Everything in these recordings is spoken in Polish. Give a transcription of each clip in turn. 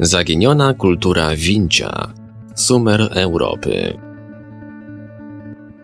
Zaginiona kultura Wincia. Sumer Europy.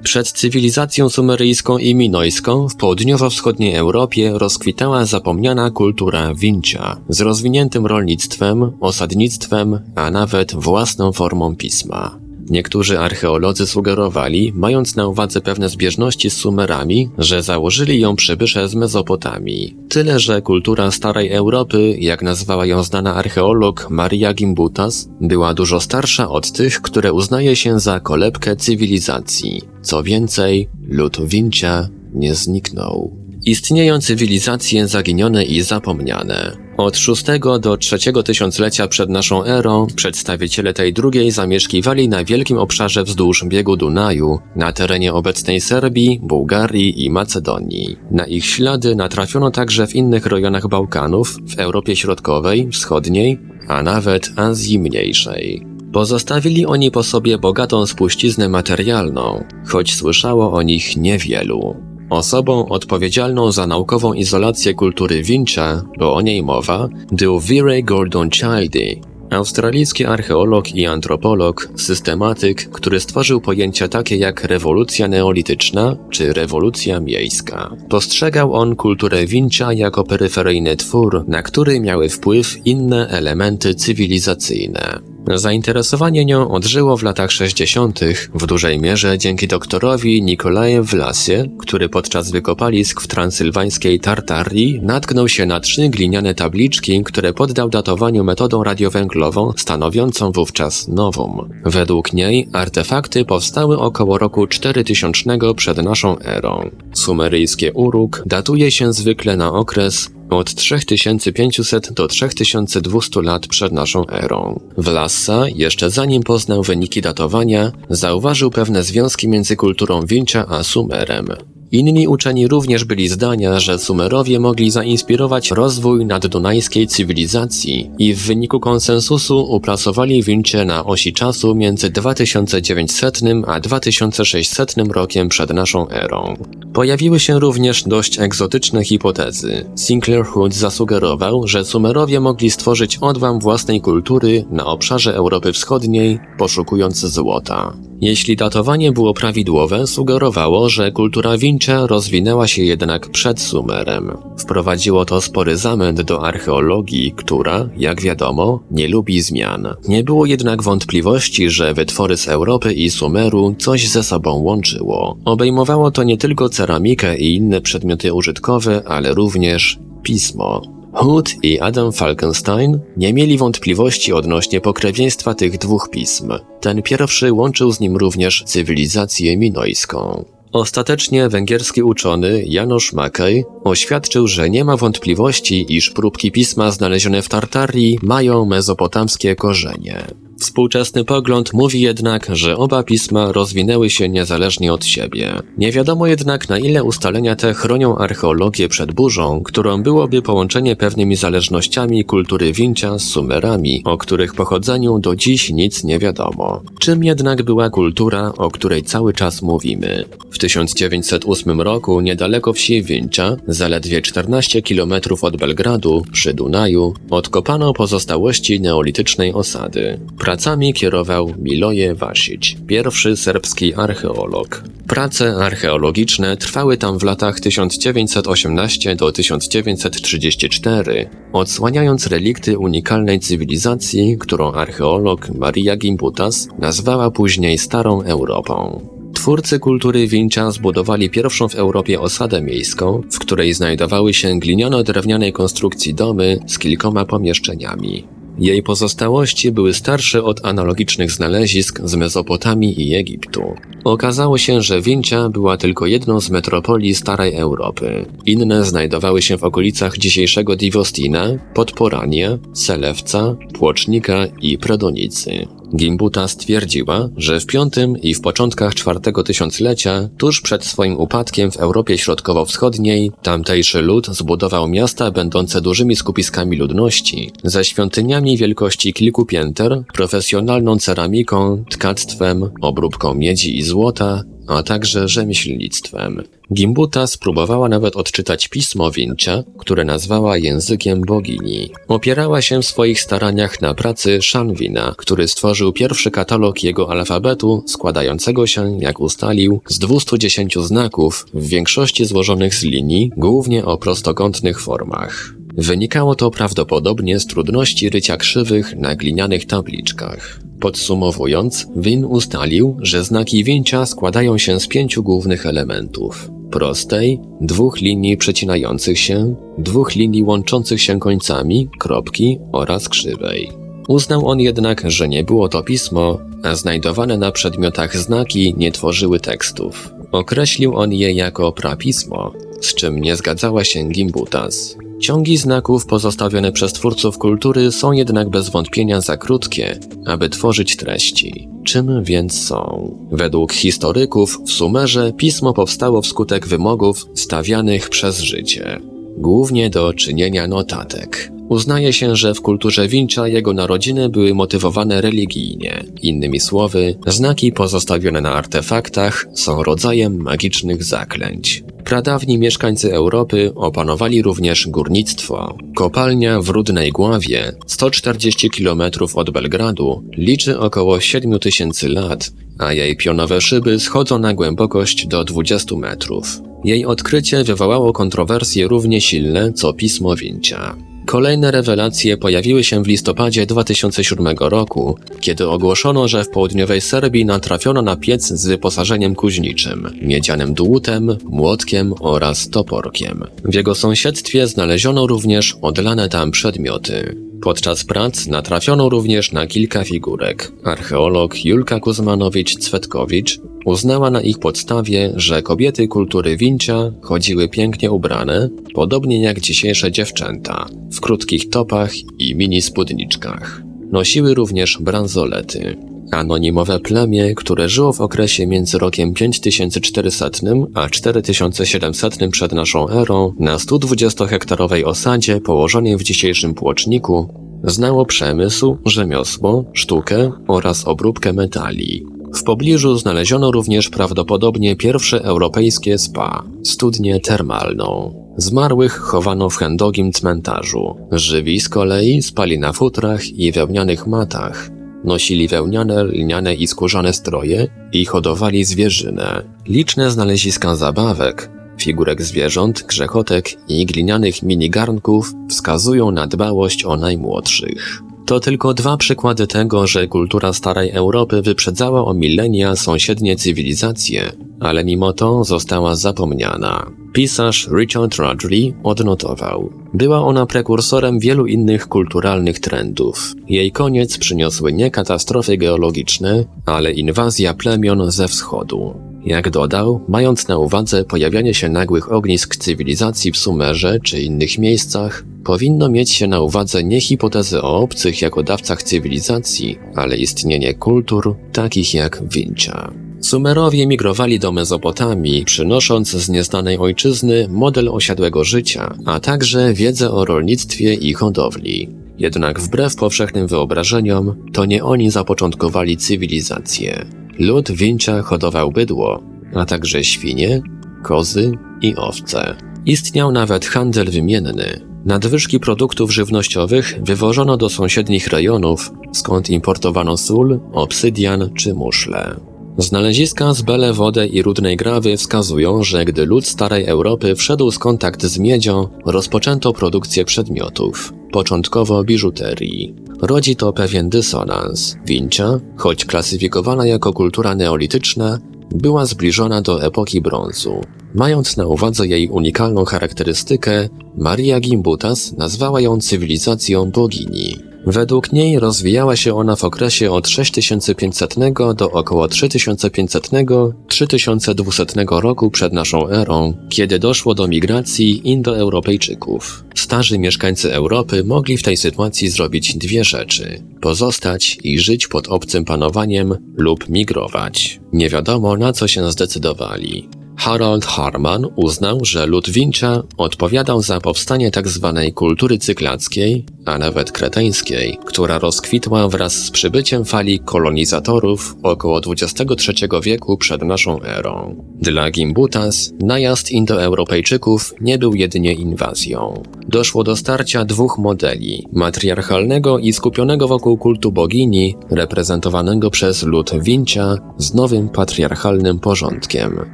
Przed cywilizacją sumeryjską i minojską w południowo-wschodniej Europie rozkwitała zapomniana kultura Wincia z rozwiniętym rolnictwem, osadnictwem, a nawet własną formą pisma. Niektórzy archeolodzy sugerowali, mając na uwadze pewne zbieżności z Sumerami, że założyli ją przybysze z Mezopotamii. Tyle, że kultura starej Europy, jak nazwała ją znana archeolog Maria Gimbutas, była dużo starsza od tych, które uznaje się za kolebkę cywilizacji. Co więcej, lud Wincia nie zniknął. Istnieją cywilizacje zaginione i zapomniane. Od VI do III tysiąclecia przed naszą erą przedstawiciele tej drugiej zamieszkiwali na wielkim obszarze wzdłuż biegu Dunaju, na terenie obecnej Serbii, Bułgarii i Macedonii. Na ich ślady natrafiono także w innych rejonach Bałkanów, w Europie Środkowej, Wschodniej, a nawet Azji Mniejszej. Pozostawili oni po sobie bogatą spuściznę materialną, choć słyszało o nich niewielu. Osobą odpowiedzialną za naukową izolację kultury Wincia, bo o niej mowa, był Viray Gordon Childy, australijski archeolog i antropolog, systematyk, który stworzył pojęcia takie jak rewolucja neolityczna czy rewolucja miejska. Postrzegał on kulturę Wincia jako peryferyjny twór, na który miały wpływ inne elementy cywilizacyjne. Zainteresowanie nią odżyło w latach 60. w dużej mierze dzięki doktorowi Nikolaje Vlasie, który podczas wykopalisk w transylwańskiej Tartarii natknął się na trzy gliniane tabliczki, które poddał datowaniu metodą radiowęglową stanowiącą wówczas nową. Według niej artefakty powstały około roku 4000 przed naszą erą. Sumeryjskie Uruk datuje się zwykle na okres od 3500 do 3200 lat przed naszą erą. Vlassa, jeszcze zanim poznał wyniki datowania, zauważył pewne związki między kulturą Wincia a Sumerem. Inni uczeni również byli zdania, że Sumerowie mogli zainspirować rozwój naddunajskiej cywilizacji i w wyniku konsensusu uplasowali Wincie na osi czasu między 2900 a 2600 rokiem przed naszą erą. Pojawiły się również dość egzotyczne hipotezy. Sinclair Hood zasugerował, że Sumerowie mogli stworzyć odłam własnej kultury na obszarze Europy Wschodniej, poszukując złota. Jeśli datowanie było prawidłowe, sugerowało, że kultura Wincia rozwinęła się jednak przed Sumerem. Wprowadziło to spory zamęt do archeologii, która, jak wiadomo, nie lubi zmian. Nie było jednak wątpliwości, że wytwory z Europy i Sumeru coś ze sobą łączyło. Obejmowało to nie tylko ceramikę i inne przedmioty użytkowe, ale również pismo. Hood i Adam Falkenstein nie mieli wątpliwości odnośnie pokrewieństwa tych dwóch pism. Ten pierwszy łączył z nim również cywilizację minojską. Ostatecznie węgierski uczony Janusz Makej oświadczył, że nie ma wątpliwości, iż próbki pisma znalezione w Tartarii mają mezopotamskie korzenie. Współczesny pogląd mówi jednak, że oba pisma rozwinęły się niezależnie od siebie. Nie wiadomo jednak na ile ustalenia te chronią archeologię przed burzą, którą byłoby połączenie pewnymi zależnościami kultury Wincia z Sumerami, o których pochodzeniu do dziś nic nie wiadomo. Czym jednak była kultura, o której cały czas mówimy? W 1908 roku niedaleko wsi Wincia, zaledwie 14 km od Belgradu, przy Dunaju, odkopano pozostałości neolitycznej osady. Pracami kierował Miloje Vasić, pierwszy serbski archeolog. Prace archeologiczne trwały tam w latach 1918 do 1934, odsłaniając relikty unikalnej cywilizacji, którą archeolog Maria Gimbutas nazwała później Starą Europą. Twórcy kultury Wincia zbudowali pierwszą w Europie osadę miejską, w której znajdowały się gliniano-drewnianej konstrukcji domy z kilkoma pomieszczeniami. Jej pozostałości były starsze od analogicznych znalezisk z Mezopotamii i Egiptu. Okazało się, że Wincia była tylko jedną z metropolii starej Europy. Inne znajdowały się w okolicach dzisiejszego Divostina, Podporania, Selewca, Płocznika i Prodonicy. Gimbuta stwierdziła, że w V i w początkach czwartego tysiąclecia, tuż przed swoim upadkiem w Europie Środkowo-Wschodniej, tamtejszy lud zbudował miasta będące dużymi skupiskami ludności, ze świątyniami wielkości kilku pięter, profesjonalną ceramiką, tkactwem, obróbką miedzi i złota a także rzemieślnictwem. Gimbuta spróbowała nawet odczytać pismo Wincia, które nazwała językiem bogini. Opierała się w swoich staraniach na pracy Shanwina, który stworzył pierwszy katalog jego alfabetu, składającego się, jak ustalił, z 210 znaków, w większości złożonych z linii, głównie o prostokątnych formach. Wynikało to prawdopodobnie z trudności rycia krzywych na glinianych tabliczkach. Podsumowując, Win ustalił, że znaki wieńcia składają się z pięciu głównych elementów. Prostej, dwóch linii przecinających się, dwóch linii łączących się końcami, kropki oraz krzywej. Uznał on jednak, że nie było to pismo, a znajdowane na przedmiotach znaki nie tworzyły tekstów. Określił on je jako prapismo, z czym nie zgadzała się Gimbutas. Ciągi znaków pozostawione przez twórców kultury są jednak bez wątpienia za krótkie, aby tworzyć treści. Czym więc są? Według historyków w Sumerze pismo powstało wskutek wymogów stawianych przez życie, głównie do czynienia notatek. Uznaje się, że w kulturze Wincza jego narodziny były motywowane religijnie. Innymi słowy, znaki pozostawione na artefaktach są rodzajem magicznych zaklęć. Pradawni mieszkańcy Europy opanowali również górnictwo. Kopalnia w Rudnej Gławie, 140 km od Belgradu, liczy około 7000 lat, a jej pionowe szyby schodzą na głębokość do 20 metrów. Jej odkrycie wywołało kontrowersje równie silne co pismo Wincia. Kolejne rewelacje pojawiły się w listopadzie 2007 roku, kiedy ogłoszono, że w południowej Serbii natrafiono na piec z wyposażeniem kuźniczym, miedzianym dłutem, młotkiem oraz toporkiem. W jego sąsiedztwie znaleziono również odlane tam przedmioty. Podczas prac natrafiono również na kilka figurek. Archeolog Julka Kuzmanowicz-Cwetkowicz uznała na ich podstawie, że kobiety kultury Wincia chodziły pięknie ubrane, podobnie jak dzisiejsze dziewczęta, w krótkich topach i mini spódniczkach. Nosiły również bransolety. Anonimowe plemię, które żyło w okresie między rokiem 5400 a 4700 przed naszą erą na 120-hektarowej osadzie położonej w dzisiejszym Płoczniku, znało przemysł, rzemiosło, sztukę oraz obróbkę metali. W pobliżu znaleziono również prawdopodobnie pierwsze europejskie spa, studnię termalną. Zmarłych chowano w chędogim cmentarzu. Żywi z kolei spali na futrach i wełnianych matach. Nosili wełniane, lniane i skórzane stroje i hodowali zwierzynę. Liczne znaleziska zabawek, figurek zwierząt, grzechotek i glinianych minigarnków wskazują na dbałość o najmłodszych. To tylko dwa przykłady tego, że kultura starej Europy wyprzedzała o milenia sąsiednie cywilizacje, ale mimo to została zapomniana. Pisarz Richard Rudgley odnotował. Była ona prekursorem wielu innych kulturalnych trendów. Jej koniec przyniosły nie katastrofy geologiczne, ale inwazja plemion ze wschodu. Jak dodał, mając na uwadze pojawianie się nagłych ognisk cywilizacji w Sumerze czy innych miejscach, powinno mieć się na uwadze nie hipotezy o obcych jako dawcach cywilizacji, ale istnienie kultur takich jak Wincia. Sumerowie migrowali do Mezopotamii, przynosząc z nieznanej ojczyzny model osiadłego życia, a także wiedzę o rolnictwie i hodowli. Jednak wbrew powszechnym wyobrażeniom, to nie oni zapoczątkowali cywilizację. Lud Wincia hodował bydło, a także świnie, kozy i owce. Istniał nawet handel wymienny. Nadwyżki produktów żywnościowych wywożono do sąsiednich rejonów, skąd importowano sól, obsydian czy muszle. Znaleziska z Bele Wody i Rudnej Grawy wskazują, że gdy lud starej Europy wszedł w kontakt z miedzią, rozpoczęto produkcję przedmiotów, początkowo biżuterii. Rodzi to pewien dysonans. Wincia, choć klasyfikowana jako kultura neolityczna, była zbliżona do epoki brązu. Mając na uwadze jej unikalną charakterystykę, Maria Gimbutas nazwała ją cywilizacją bogini. Według niej rozwijała się ona w okresie od 6500 do około 3500-3200 roku przed naszą erą, kiedy doszło do migracji Indoeuropejczyków. Starzy mieszkańcy Europy mogli w tej sytuacji zrobić dwie rzeczy: pozostać i żyć pod obcym panowaniem lub migrować. Nie wiadomo na co się zdecydowali. Harold Harman uznał, że lud Wincia odpowiadał za powstanie tzw. Tak kultury cyklackiej, a nawet kreteńskiej, która rozkwitła wraz z przybyciem fali kolonizatorów około XXIII wieku przed naszą erą. Dla Gimbutas najazd Indoeuropejczyków nie był jedynie inwazją. Doszło do starcia dwóch modeli, matriarchalnego i skupionego wokół kultu bogini, reprezentowanego przez lud Wincia z nowym patriarchalnym porządkiem.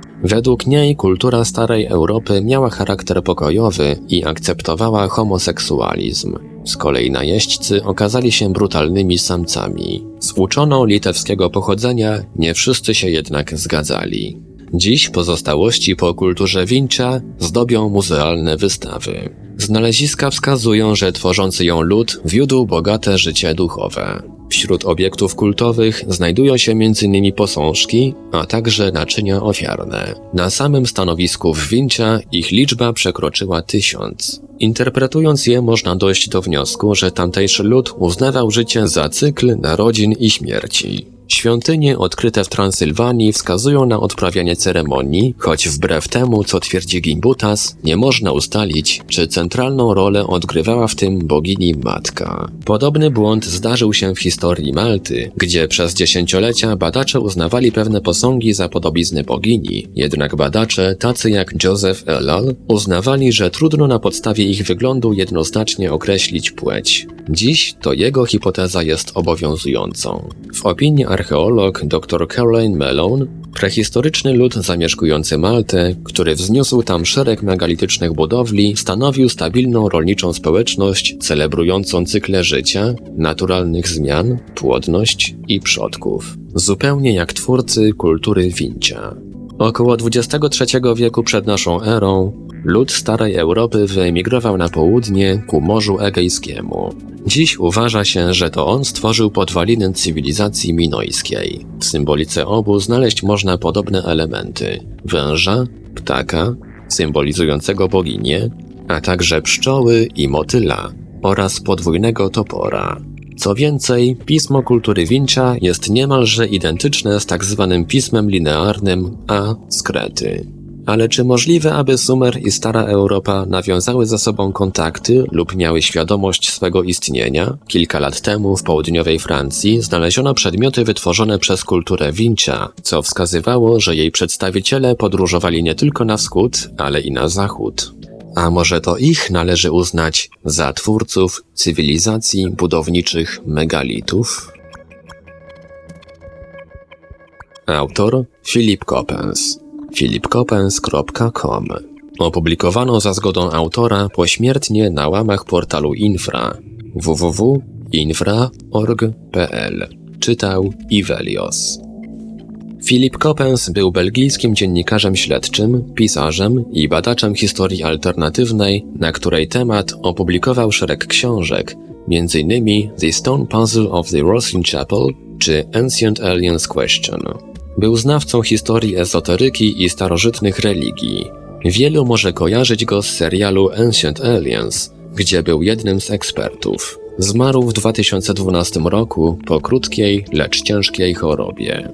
Według niej kultura starej Europy miała charakter pokojowy i akceptowała homoseksualizm. Z kolei najeźdźcy okazali się brutalnymi samcami. Z uczoną litewskiego pochodzenia nie wszyscy się jednak zgadzali. Dziś pozostałości po kulturze Wincia zdobią muzealne wystawy. Znaleziska wskazują, że tworzący ją lud wiódł bogate życie duchowe. Wśród obiektów kultowych znajdują się m.in. posążki, a także naczynia ofiarne. Na samym stanowisku w Wincia ich liczba przekroczyła tysiąc. Interpretując je można dojść do wniosku, że tamtejszy lud uznawał życie za cykl narodzin i śmierci. Świątynie odkryte w Transylwanii wskazują na odprawianie ceremonii, choć wbrew temu, co twierdzi Gimbutas, nie można ustalić, czy centralną rolę odgrywała w tym bogini matka. Podobny błąd zdarzył się w historii Malty, gdzie przez dziesięciolecia badacze uznawali pewne posągi za podobizny bogini, jednak badacze, tacy jak Joseph Ellal, uznawali, że trudno na podstawie ich wyglądu jednoznacznie określić płeć. Dziś to jego hipoteza jest obowiązującą. W opinii archeolog dr Caroline Malone, prehistoryczny lud zamieszkujący Maltę, który wzniósł tam szereg megalitycznych budowli, stanowił stabilną rolniczą społeczność celebrującą cykle życia, naturalnych zmian, płodność i przodków. Zupełnie jak twórcy kultury Wincia. Około XXIII wieku przed naszą erą lud starej Europy wyemigrował na południe ku Morzu Egejskiemu. Dziś uważa się, że to on stworzył podwaliny cywilizacji minojskiej. W symbolice obu znaleźć można podobne elementy: węża, ptaka, symbolizującego boginię, a także pszczoły i motyla oraz podwójnego topora. Co więcej, pismo kultury Wincia jest niemalże identyczne z tak zwanym pismem linearnym A z Krety. Ale czy możliwe, aby Sumer i Stara Europa nawiązały ze sobą kontakty lub miały świadomość swego istnienia? Kilka lat temu w południowej Francji znaleziono przedmioty wytworzone przez kulturę Wincia, co wskazywało, że jej przedstawiciele podróżowali nie tylko na wschód, ale i na zachód. A może to ich należy uznać za twórców cywilizacji budowniczych megalitów? Autor Philip Coppens philipcoppens.com. Opublikowano za zgodą autora pośmiertnie na łamach portalu Infra www.infra.org.pl. Czytał Ivelios. Filip Coppens był belgijskim dziennikarzem śledczym, pisarzem i badaczem historii alternatywnej, na której temat opublikował szereg książek, m.in. The Stone Puzzle of the Roslin Chapel czy Ancient Aliens Question. Był znawcą historii ezoteryki i starożytnych religii. Wielu może kojarzyć go z serialu Ancient Aliens, gdzie był jednym z ekspertów. Zmarł w 2012 roku po krótkiej, lecz ciężkiej chorobie.